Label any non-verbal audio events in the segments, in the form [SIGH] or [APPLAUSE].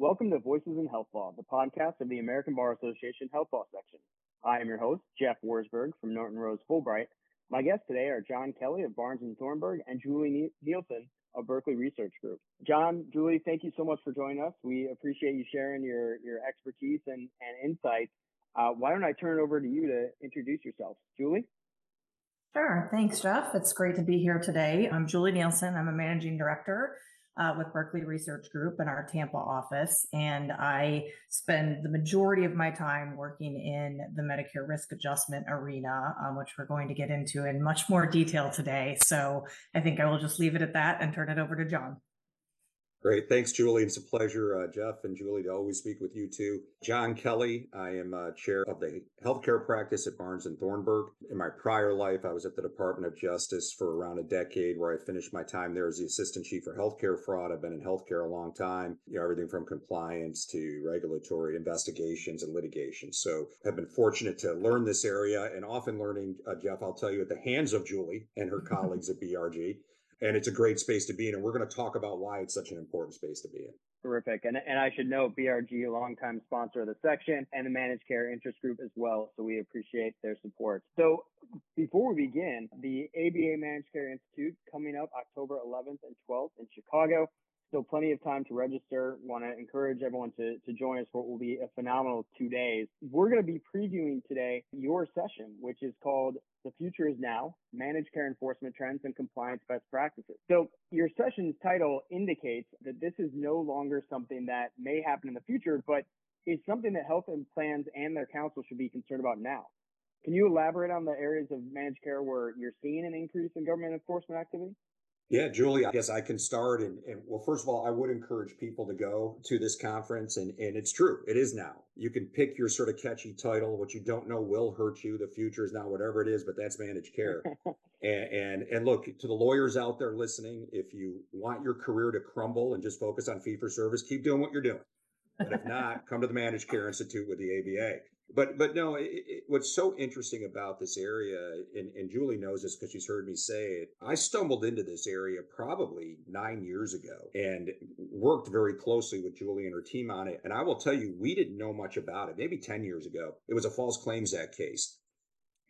Welcome to Voices in Health Law, the podcast of the American Bar Association Health Law section. I am your host, Jeff Wurzburg from Norton Rose Fulbright. My guests today are John Kelly of Barnes and Thornburg and Julie Nielsen of Berkeley Research Group. John, Julie, thank you so much for joining us. We appreciate you sharing your, your expertise and, and insights. Uh, why don't I turn it over to you to introduce yourself? Julie? Sure. Thanks, Jeff. It's great to be here today. I'm Julie Nielsen. I'm a managing director uh, with Berkeley Research Group in our Tampa office. And I spend the majority of my time working in the Medicare risk adjustment arena, um, which we're going to get into in much more detail today. So I think I will just leave it at that and turn it over to John. Great. Thanks, Julie. It's a pleasure, uh, Jeff and Julie, to always speak with you too. John Kelly. I am uh, chair of the healthcare practice at Barnes and Thornburg. In my prior life, I was at the Department of Justice for around a decade, where I finished my time there as the assistant chief for healthcare fraud. I've been in healthcare a long time. You know, everything from compliance to regulatory investigations and litigation. So, I've been fortunate to learn this area, and often learning, uh, Jeff. I'll tell you, at the hands of Julie and her [LAUGHS] colleagues at BRG and it's a great space to be in. And we're going to talk about why it's such an important space to be in. Terrific. And, and I should note BRG, a longtime sponsor of the section and the managed care interest group as well. So we appreciate their support. So before we begin, the ABA Managed Care Institute coming up October 11th and 12th in Chicago. Still plenty of time to register. Want to encourage everyone to, to join us for what will be a phenomenal two days. We're going to be previewing today your session, which is called The Future is Now Managed Care Enforcement Trends and Compliance Best Practices. So, your session's title indicates that this is no longer something that may happen in the future, but is something that health and plans and their counsel should be concerned about now. Can you elaborate on the areas of managed care where you're seeing an increase in government enforcement activity? Yeah, Julie, I guess I can start. And, and, well, first of all, I would encourage people to go to this conference. And, and it's true, it is now. You can pick your sort of catchy title. What you don't know will hurt you. The future is now whatever it is, but that's managed care. [LAUGHS] and, and, and look to the lawyers out there listening, if you want your career to crumble and just focus on fee for service, keep doing what you're doing. But if not, come to the Managed Care Institute with the ABA but but no it, it, what's so interesting about this area and, and julie knows this because she's heard me say it i stumbled into this area probably nine years ago and worked very closely with julie and her team on it. And i will tell you we didn't know much about it. Maybe 10 years ago it was a false claims act case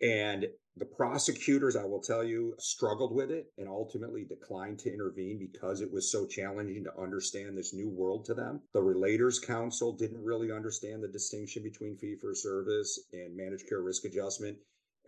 and the prosecutors, I will tell you, struggled with it and ultimately declined to intervene because it was so challenging to understand this new world to them. The Relators Counsel didn't really understand the distinction between fee for service and managed care risk adjustment.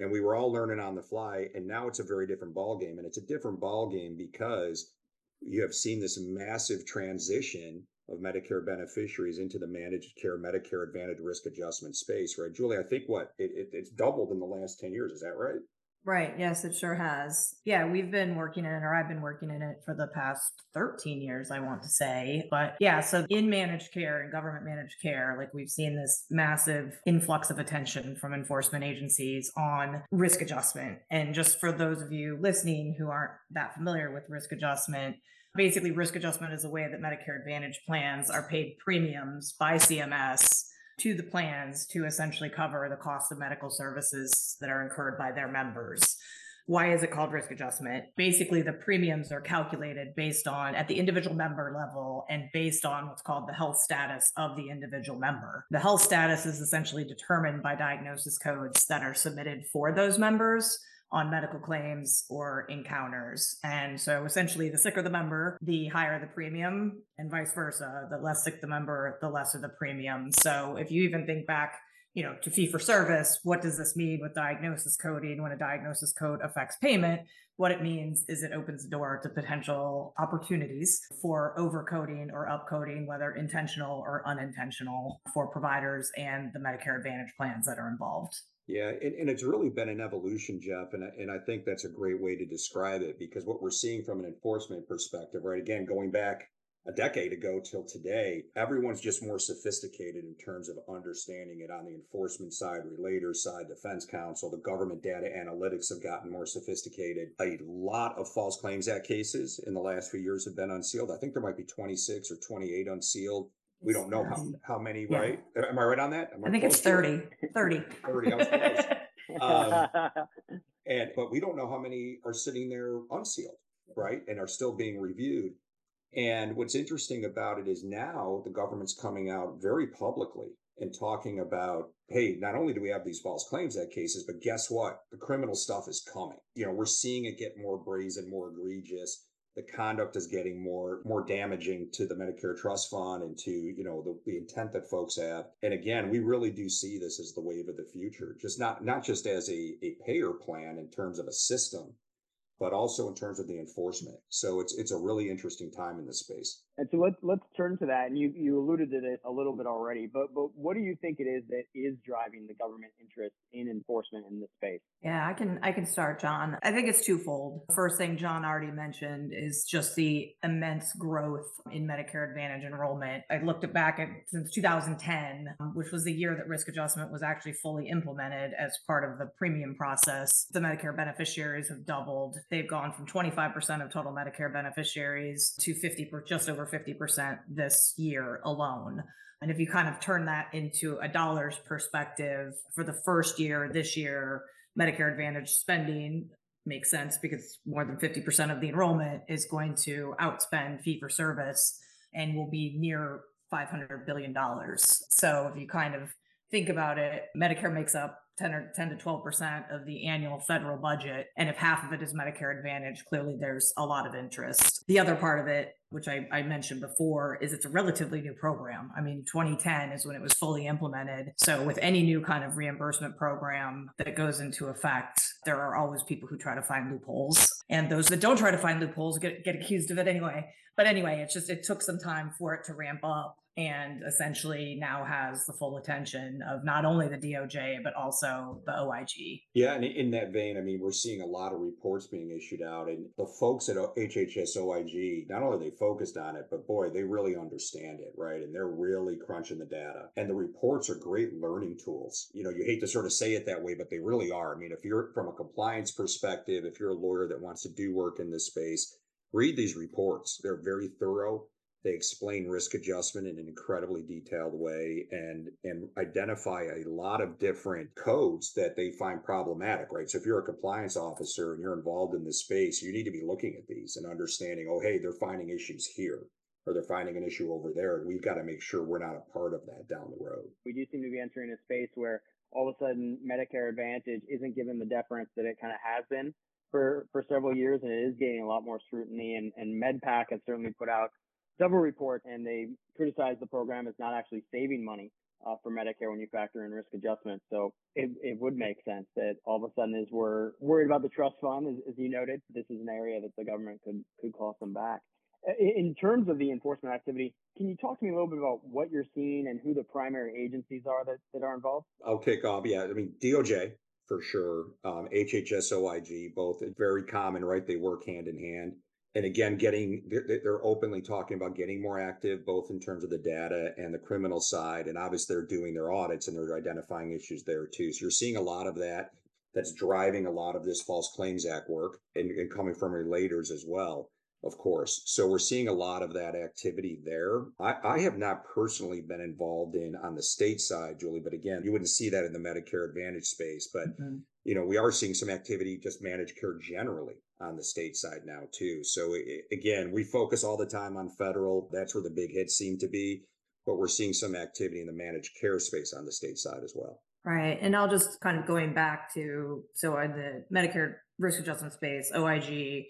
And we were all learning on the fly. And now it's a very different ballgame. And it's a different ballgame because you have seen this massive transition of Medicare beneficiaries into the managed care Medicare Advantage risk adjustment space, right? Julie, I think what it, it, it's doubled in the last 10 years. Is that right? Right. Yes, it sure has. Yeah, we've been working in it, or I've been working in it for the past 13 years, I want to say. But yeah, so in managed care and government managed care, like we've seen this massive influx of attention from enforcement agencies on risk adjustment. And just for those of you listening who aren't that familiar with risk adjustment, Basically, risk adjustment is a way that Medicare Advantage plans are paid premiums by CMS to the plans to essentially cover the cost of medical services that are incurred by their members. Why is it called risk adjustment? Basically, the premiums are calculated based on at the individual member level and based on what's called the health status of the individual member. The health status is essentially determined by diagnosis codes that are submitted for those members on medical claims or encounters. And so essentially, the sicker the member, the higher the premium, and vice versa. The less sick the member, the lesser the premium. So if you even think back, you know, to fee for service, what does this mean with diagnosis coding when a diagnosis code affects payment? What it means is it opens the door to potential opportunities for overcoding or upcoding, whether intentional or unintentional, for providers and the Medicare Advantage plans that are involved. Yeah, and, and it's really been an evolution, Jeff, and I, and I think that's a great way to describe it because what we're seeing from an enforcement perspective, right? Again, going back a decade ago till today, everyone's just more sophisticated in terms of understanding it on the enforcement side, relator side, defense counsel, the government data analytics have gotten more sophisticated. A lot of false claims act cases in the last few years have been unsealed. I think there might be 26 or 28 unsealed we don't know how, how many, yeah. right? Am I right on that? I, I think it's 30. 30. [LAUGHS] 30. [LAUGHS] um, [LAUGHS] and but we don't know how many are sitting there unsealed, right? And are still being reviewed. And what's interesting about it is now the government's coming out very publicly and talking about, hey, not only do we have these false claims act cases, but guess what? The criminal stuff is coming. You know, we're seeing it get more brazen, more egregious the conduct is getting more more damaging to the Medicare trust fund and to you know the, the intent that folks have. And again, we really do see this as the wave of the future, just not not just as a, a payer plan in terms of a system, but also in terms of the enforcement. So it's it's a really interesting time in this space. And so let's let's turn to that. And you you alluded to this a little bit already, but but what do you think it is that is driving the government interest in enforcement in this space? Yeah, I can I can start, John. I think it's twofold. First thing John already mentioned is just the immense growth in Medicare Advantage enrollment. I looked back at since 2010, um, which was the year that risk adjustment was actually fully implemented as part of the premium process. The Medicare beneficiaries have doubled they've gone from 25% of total Medicare beneficiaries to 50 just over 50% this year alone. And if you kind of turn that into a dollars perspective for the first year this year, Medicare Advantage spending makes sense because more than 50% of the enrollment is going to outspend fee for service and will be near $500 billion. So if you kind of think about it, Medicare makes up 10 or 10 to 12 percent of the annual federal budget and if half of it is medicare advantage clearly there's a lot of interest. The other part of it which I, I, mentioned before is it's a relatively new program. I mean 2010 is when it was fully implemented. So with any new kind of reimbursement program that goes into effect there are always people who try to find loopholes. And those that don't try to find loopholes get, get accused of it anyway. But anyway it's just it took some time for it to ramp up and essentially now has the full attention of not only the DOJ but also the OIG. Yeah, and in that vein, I mean, we're seeing a lot of reports being issued out, and the folks at HHS OIG not only they focused on it, but boy, they really understand it, right? And they're really crunching the data, and the reports are great learning tools. You know, you hate to sort of say it that way, but they really are. I mean, if you're from a compliance perspective, if you're a lawyer that wants to do work in this space, read these reports. They're very thorough they explain risk adjustment in an incredibly detailed way and and identify a lot of different codes that they find problematic, right? So if you're a compliance officer and you're involved in this space, you need to be looking at these and understanding, oh, hey, they're finding issues here or they're finding an issue over there. And we've got to make sure we're not a part of that down the road. We do seem to be entering a space where all of a sudden Medicare Advantage isn't given the deference that it kind of has been for, for several years, and it is gaining a lot more scrutiny. And, and MedPAC has certainly put out several reports and they criticize the program as not actually saving money uh, for Medicare when you factor in risk adjustment. So it, it would make sense that all of a sudden, as we're worried about the trust fund, as, as you noted, this is an area that the government could could call some back. In terms of the enforcement activity, can you talk to me a little bit about what you're seeing and who the primary agencies are that, that are involved? I'll kick off. Yeah, I mean DOJ for sure, um, HHS OIG, both very common, right? They work hand in hand and again getting they're openly talking about getting more active both in terms of the data and the criminal side and obviously they're doing their audits and they're identifying issues there too. So you're seeing a lot of that that's driving a lot of this false claims act work and, and coming from relators as well of course. So we're seeing a lot of that activity there. I, I have not personally been involved in on the state side julie but again you wouldn't see that in the medicare advantage space but mm-hmm. you know we are seeing some activity just managed care generally on the state side now too. So again, we focus all the time on federal. That's where the big hits seem to be, but we're seeing some activity in the managed care space on the state side as well. Right. And I'll just kind of going back to so in the Medicare risk adjustment space, OIG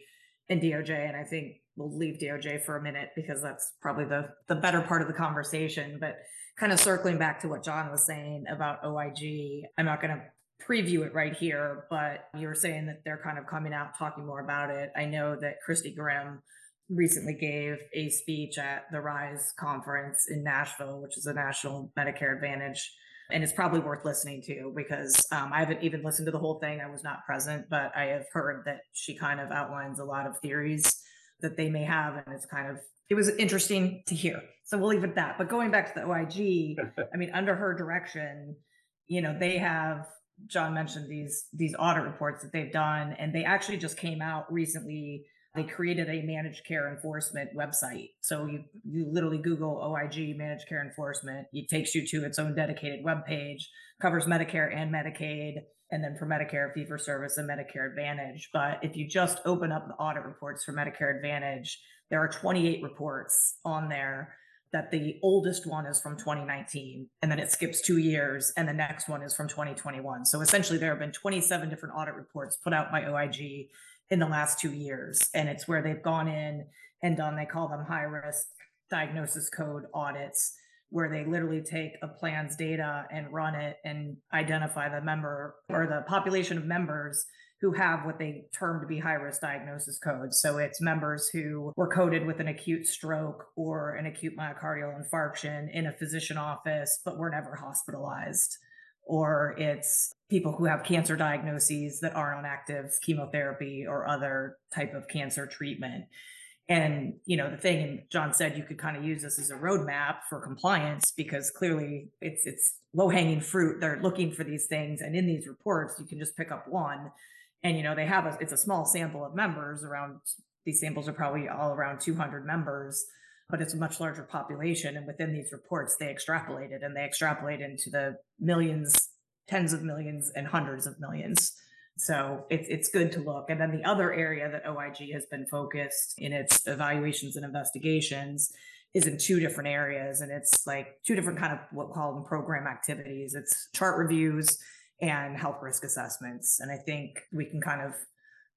and DOJ, and I think we'll leave DOJ for a minute because that's probably the the better part of the conversation. But kind of circling back to what John was saying about OIG, I'm not going to preview it right here, but you were saying that they're kind of coming out talking more about it. I know that Christi Grimm recently gave a speech at the RISE conference in Nashville, which is a national Medicare Advantage. And it's probably worth listening to because um, I haven't even listened to the whole thing. I was not present, but I have heard that she kind of outlines a lot of theories that they may have. And it's kind of, it was interesting to hear. So we'll leave it at that. But going back to the OIG, [LAUGHS] I mean, under her direction, you know, they have John mentioned these these audit reports that they've done, and they actually just came out recently. They created a managed care enforcement website. So you you literally Google OIG managed care enforcement. It takes you to its own dedicated web page, covers Medicare and Medicaid, and then for Medicare fee for service and Medicare Advantage. But if you just open up the audit reports for Medicare Advantage, there are 28 reports on there that the oldest one is from 2019 and then it skips two years and the next one is from 2021 so essentially there have been 27 different audit reports put out by oig in the last two years and it's where they've gone in and done they call them high risk diagnosis code audits where they literally take a plan's data and run it and identify the member or the population of members who have what they term to be high risk diagnosis codes. So it's members who were coded with an acute stroke or an acute myocardial infarction in a physician office, but were never hospitalized. Or it's people who have cancer diagnoses that aren't on active chemotherapy or other type of cancer treatment. And you know the thing, and John said you could kind of use this as a roadmap for compliance because clearly it's it's low hanging fruit. They're looking for these things, and in these reports you can just pick up one and you know they have a it's a small sample of members around these samples are probably all around 200 members but it's a much larger population. And within these reports they extrapolated and they extrapolate into the millions tens of millions and hundreds of millions. So it's it's good to look. And then the other area that oig has been focused in its evaluations and investigations is in two different areas. And it's like two different kind of what we call them program activities. It's chart reviews and health risk assessments. And I think we can kind of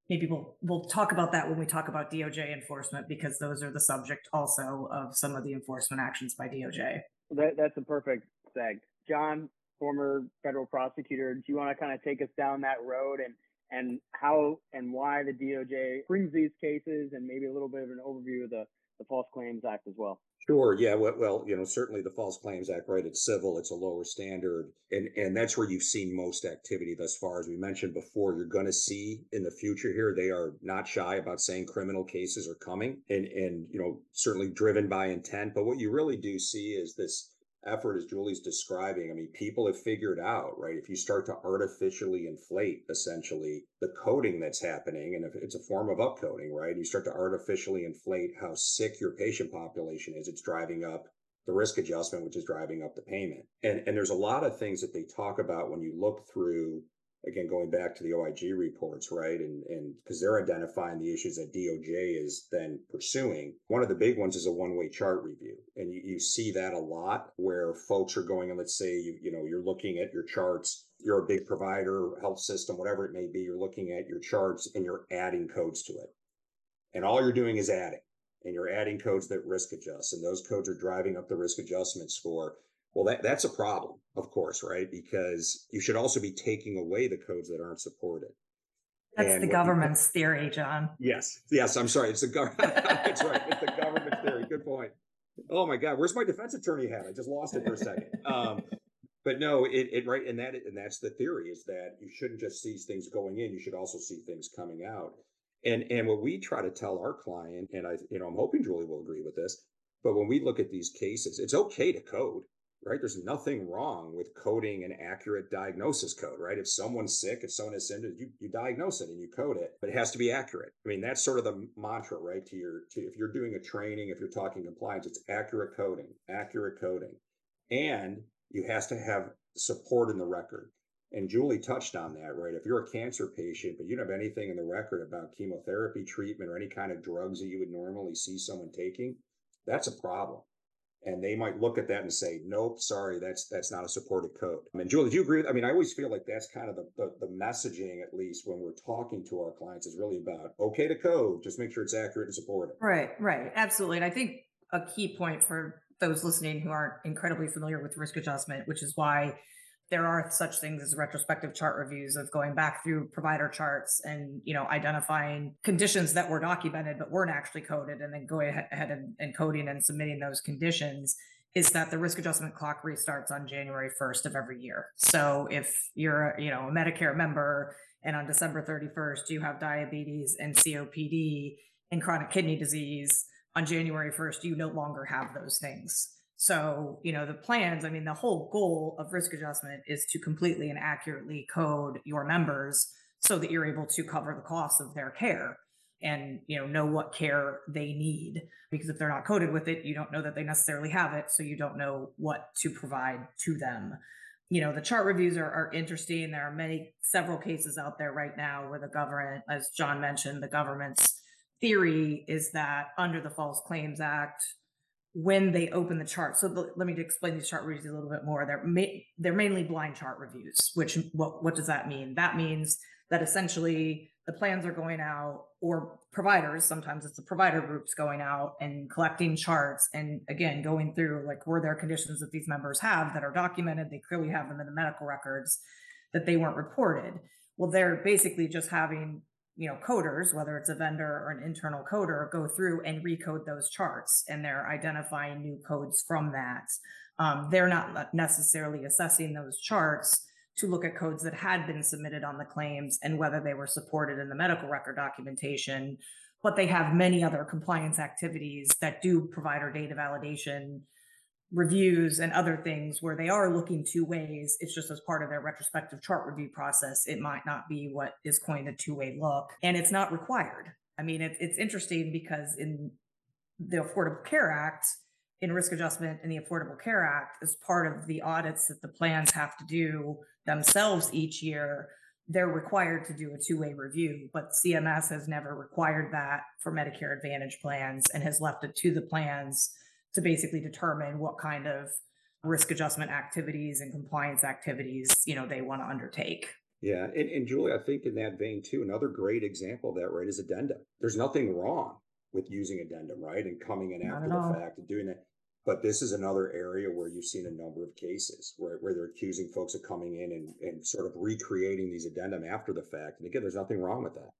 maybe we'll we'll talk about that when we talk about DOJ enforcement because those are the subject also of some of the enforcement actions by DOJ. That, that's a perfect seg. John, former federal prosecutor, do you want to kind of take us down that road and and how and why the DOJ brings these cases and maybe a little bit of an overview of the the False Claims Act as well. Sure. Yeah. Well, well, you know, certainly the False Claims Act, right? It's civil. It's a lower standard, and and that's where you've seen most activity thus far. As we mentioned before, you're going to see in the future here they are not shy about saying criminal cases are coming, and and you know certainly driven by intent. But what you really do see is this effort as Julie's describing, I mean, people have figured out, right? If you start to artificially inflate essentially the coding that's happening, and if it's a form of upcoding, right? You start to artificially inflate how sick your patient population is, it's driving up the risk adjustment, which is driving up the payment. And and there's a lot of things that they talk about when you look through again going back to the OIG reports, right? And and because they're identifying the issues that DOJ is then pursuing. One of the big ones is a one-way chart review. And you, you see that a lot where folks are going and let's say you, you know, you're looking at your charts, you're a big provider, health system, whatever it may be, you're looking at your charts and you're adding codes to it. And all you're doing is adding. And you're adding codes that risk adjust, and those codes are driving up the risk adjustment score well, that, that's a problem, of course, right? Because you should also be taking away the codes that aren't supported. That's and the government's you, theory, John. Yes. Yes. I'm sorry. It's the government. [LAUGHS] that's right. It's the government's theory. Good point. Oh my God. Where's my defense attorney hat? I just lost it for a second. Um, but no, it, it right. And that, and that's the theory is that you shouldn't just see things going in. You should also see things coming out. And, and what we try to tell our client, and I, you know, I'm hoping Julie will agree with this, but when we look at these cases, it's okay to code right? There's nothing wrong with coding an accurate diagnosis code, right? If someone's sick, if someone has symptoms, you, you diagnose it and you code it, but it has to be accurate. I mean, that's sort of the mantra, right? To your, to, if you're doing a training, if you're talking compliance, it's accurate coding, accurate coding. And you has to have support in the record. And Julie touched on that, right? If you're a cancer patient, but you don't have anything in the record about chemotherapy treatment or any kind of drugs that you would normally see someone taking, that's a problem and they might look at that and say, "Nope, sorry, that's that's not a supported code." I mean, Julie, do you agree? With, I mean, I always feel like that's kind of the, the, the messaging, at least when we're talking to our clients, is really about okay to code, just make sure it's accurate and supported. Right, right, absolutely. And I think a key point for those listening who aren't incredibly familiar with risk adjustment, which is why there are such things as retrospective chart reviews of going back through provider charts and you know identifying conditions that were documented but weren't actually coded and then going ahead and, and coding and submitting those conditions is that the risk adjustment clock restarts on January 1st of every year. So if you're, you know, a Medicare member and on December 31st you have diabetes and COPD and chronic kidney disease, on January 1st you no longer have those things. So, you know, the plans, I mean, the whole goal of risk adjustment is to completely and accurately code your members so that you're able to cover the costs of their care and, you know, know what care they need. Because if they're not coded with it, you don't know that they necessarily have it. So you don't know what to provide to them. You know, the chart reviews are, are interesting. There are many, several cases out there right now where the government, as John mentioned, the government's theory is that under the False Claims Act, when they open the chart, so the, let me explain these chart reviews a little bit more. They're ma- they're mainly blind chart reviews. Which what what does that mean? That means that essentially the plans are going out or providers sometimes it's the provider groups going out and collecting charts and again going through like were there conditions that these members have that are documented they clearly have them in the medical records that they weren't reported well they're basically just having you know coders whether it's a vendor or an internal coder go through and recode those charts and they're identifying new codes from that um, they're not necessarily assessing those charts to look at codes that had been submitted on the claims and whether they were supported in the medical record documentation. But they have many other compliance activities that do provider data validation reviews and other things where they are looking two ways. It's just as part of their retrospective chart review process. It might not be what is coined a two way look, and it's not required. I mean, it, it's interesting because in the Affordable Care Act, in risk adjustment in the Affordable Care Act, as part of the audits that the plans have to do themselves each year, they're required to do a two way review. But CMS has never required that for Medicare Advantage plans and has left it to the plans to basically determine what kind of risk adjustment activities and compliance activities you know they want to undertake yeah and, and julie i think in that vein too another great example of that right is addendum there's nothing wrong with using addendum right and coming in Not after the all. fact and doing that but this is another area where you've seen a number of cases where, where they're accusing folks of coming in and, and sort of recreating these addendum after the fact. And again, there's nothing wrong with that.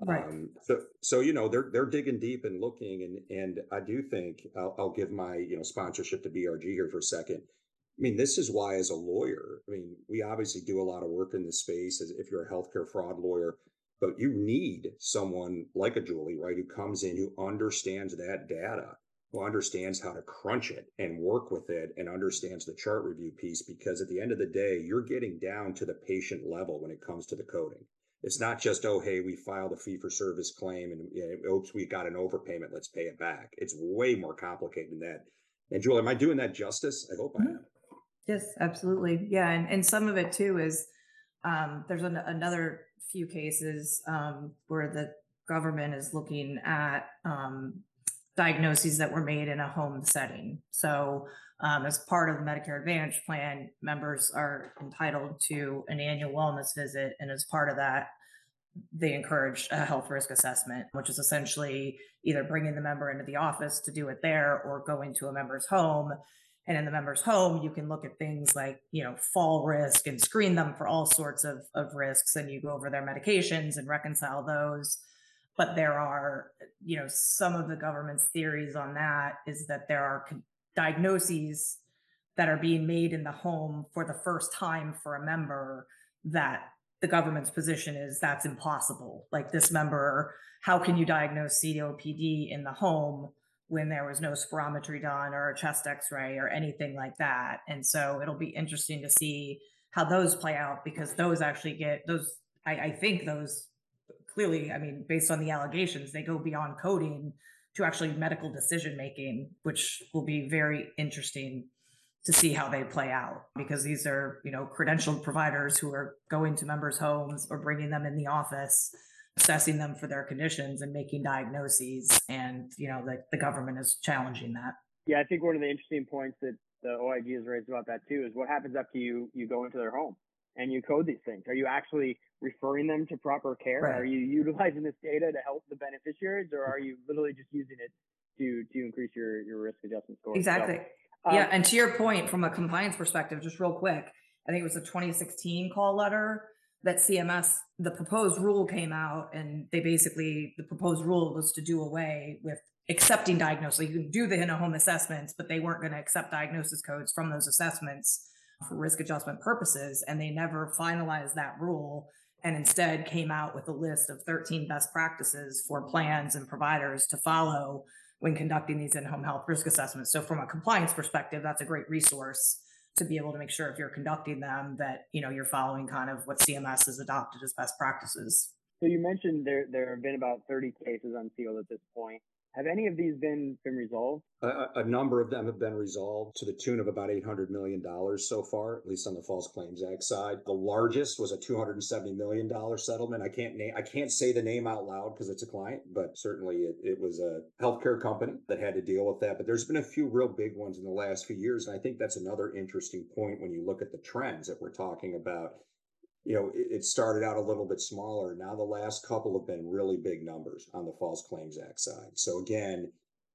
Right. Um, so, so you know they're they're digging deep and looking, and and I do think I'll, I'll give my you know sponsorship to BRG here for a second. I mean, this is why, as a lawyer, I mean, we obviously do a lot of work in this space. As if you're a healthcare fraud lawyer, but you need someone like a Julie, right, who comes in who understands that data who understands how to crunch it and work with it and understands the chart review piece because at the end of the day you're getting down to the patient level when it comes to the coding it's not just oh hey we filed a fee for service claim and you know, oops we got an overpayment let's pay it back. It's way more complicated than that. And Julie, am i doing that justice? I hope i am. Yes absolutely. Yeah and, and some of it too is um, there's an, another few cases um, where the government is looking at um, diagnoses that were made in a home setting. So, um, as part of the Medicare Advantage plan, members are entitled to an annual wellness visit. And as part of that, they encourage a health risk assessment, which is essentially either bringing the member into the office to do it there or going to a member's home. And in the member's home, you can look at things like, you know, fall risk and screen them for all sorts of, of risks. And you go over their medications and reconcile those but there are you know some of the government's theories on that is that there are diagnoses that are being made in the home for the first time for a member that the government's position is that's impossible. Like this member how can you diagnose COPD in the home when there was no spirometry done or a chest x-ray or anything like that? And so it'll be interesting to see how those play out because those actually get those I, I think those clearly, I mean, based on the allegations, they go beyond coding to actually medical decision making, which will be very interesting to see how they play out because these are, you know, credentialed providers who are going to members' homes or bringing them in the office, assessing them for their conditions and making diagnoses. And, you know, the, the government is challenging that. Yeah, I think one of the interesting points that the OIG has raised about that too is what happens after you you go into their home and you code these things. Are you actually referring them to proper care? Right. Are you utilizing this data to help the beneficiaries, or are you literally just using it to to increase your your risk adjustment score? Exactly. So, um, yeah, and to your point, from a compliance perspective, just real quick, I think it was a 2016 call letter that CMS the proposed rule came out, and they basically the proposed rule was to do away with accepting diagnosis. you can do the in-home assessments, but they weren't going to accept diagnosis codes from those assessments for risk adjustment purposes, and they never finalized that rule and instead came out with a list of 13 best practices for plans and providers to follow when conducting these in-home health risk assessments. So from a compliance perspective, that's a great resource to be able to make sure if you're conducting them that you know you're following kind of what CMS has adopted as best practices. So you mentioned there there have been about 30 cases on unsealed at this point. Have any of these been been resolved? A, a number of them have been resolved to the tune of about eight hundred million dollars so far, at least on the False Claims Act side. The largest was a two hundred and seventy million dollar settlement. I can't name I can't say the name out loud because it's a client, but certainly it, it was a healthcare company that had to deal with that. But there's been a few real big ones in the last few years, and I think that's another interesting point when you look at the trends that we're talking about you know, it, it, started out a little bit smaller. Now the last couple have been really big numbers on the False Claims Act side. So again,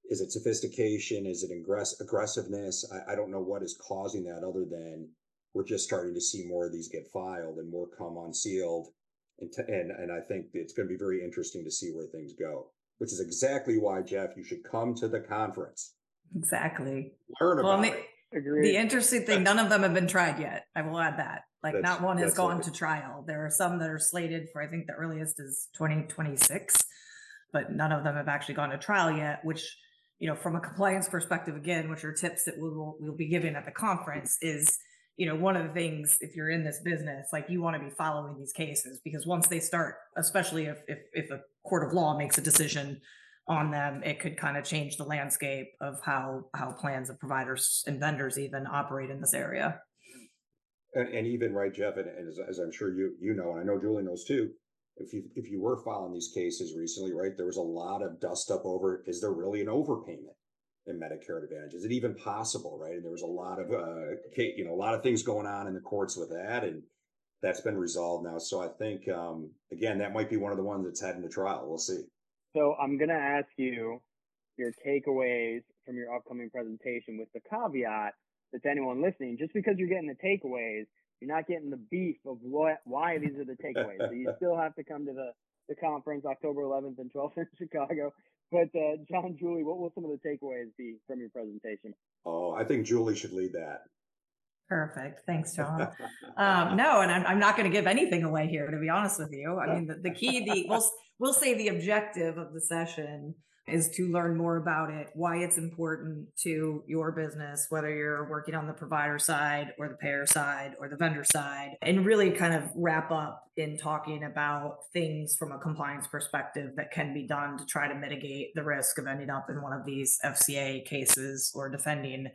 is it sophistication? Is it aggress- aggressiveness? I, I don't know what is causing that other than we're just starting to see more of these get filed and more come unsealed. And, t- and, and I think it's going to be very interesting to see where things go, which is exactly why, Jeff, you should come to the conference. Exactly. Learn about well, it. Agreed. The interesting thing, none of them have been tried yet. I will add that. Like that's, not one has gone right. to trial. There are some that are slated for I think the earliest is 2026, but none of them have actually gone to trial yet, which you know, from a compliance perspective again, which are tips that we will we'll be giving at the conference is you know, one of the things if you're in this business, like you want to be following these cases because once they start, especially if if if a court of law makes a decision on them, it could kind of change the landscape of how how plans of providers and vendors even operate in this area. And, and even right, Jeff, and, and as, as, I'm sure you you know, and I know Julie knows too. If you if you were following these cases recently, right, there was a lot of dust up over is there really an overpayment in Medicare Advantage? Is it even possible, right? And there was a lot of uh, you know, a lot of things going on in the courts with that, and that's been resolved now. So I think um, again, that might be one of the ones that's heading to trial. We'll see. So I'm gonna ask you your takeaways from your upcoming presentation with the caveat that to anyone listening, just because you're getting the takeaways, you're not getting the beef of what why these are the takeaways. so you [LAUGHS] still have to come to the the conference October 11th and 12th in [LAUGHS] Chicago. But uh, John, Julie, what will some of the takeaways be from your presentation? Oh, I think Julie should lead that. Perfect. Thanks, John. [LAUGHS] um, no, and I'm, I'm not going to give anything away here, to be honest with you. I mean, the, the key, the we'll, we'll say the objective of the session is to learn more about it, why it's important to your business, whether you're working on the provider side or the payer side or the vendor side, and really kind of wrap up in talking about things from a compliance perspective that can be done to try to mitigate the risk of ending up in one of these FCA cases or defending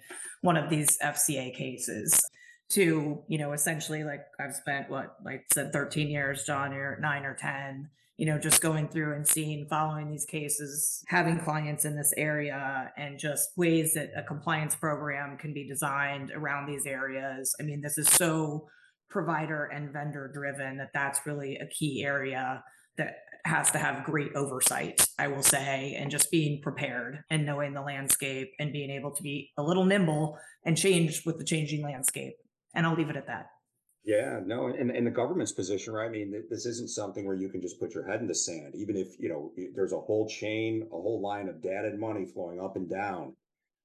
one of these FCA cases to, you know, essentially like I've spent what, like said, 13 years, John, or nine or 10 you know, just going through and seeing, following these cases, having clients in this area, and just ways that a compliance program can be designed around these areas. I mean, this is so provider and vendor driven that that's really a key area that has to have great oversight, I will say, and just being prepared and knowing the landscape and being able to be a little nimble and change with the changing landscape. And I'll leave it at that. Yeah, no, and in the government's position, right? I mean, this isn't something where you can just put your head in the sand. Even if you know there's a whole chain, a whole line of data and money flowing up and down,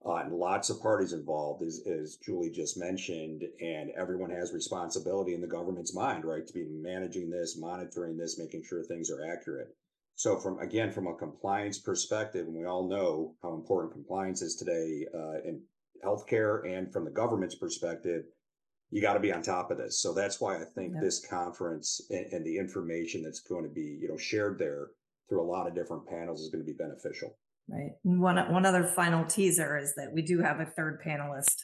uh, and lots of parties involved, as as Julie just mentioned, and everyone has responsibility in the government's mind, right, to be managing this, monitoring this, making sure things are accurate. So, from again, from a compliance perspective, and we all know how important compliance is today uh, in healthcare, and from the government's perspective you got to be on top of this. So that's why I think yep. this conference and, and, the information that's going to be, you know, shared there through a lot of different panels is going to be beneficial. Right. One one other final teaser is that we do have a third panelist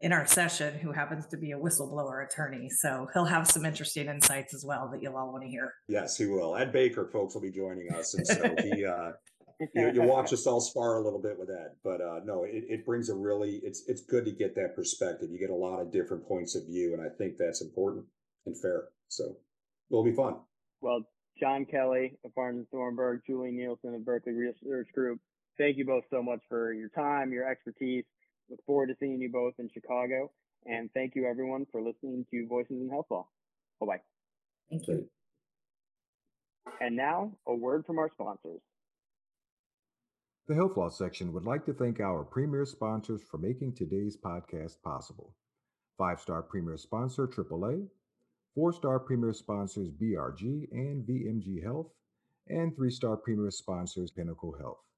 in our session who happens to be a whistleblower attorney. So he'll have some interesting insights as well that you'll all want to hear. Yes, he will. Ed Baker, folks, will be joining us, and so he [LAUGHS] uh, you, you watch us all spar a little bit with that, but uh, no, it, it brings a really it's it's good to get that perspective. You get a lot of different points of view, and I think that's important and fair. So it'll be fun. Well, John Kelly of Barnes and Thornburg, Julie Nielsen of Berkeley Research Group. Thank you both so much for your time, your expertise. Look forward to seeing you both in Chicago. And thank you everyone for listening to Voices in Health Law. Bye bye. Thank you. And now a word from our sponsors. The Health Law section would like to thank our premier sponsors for making today's podcast possible. Five star premier sponsor AAA, four star premier sponsors BRG and VMG Health, and three star premier sponsors Pinnacle Health.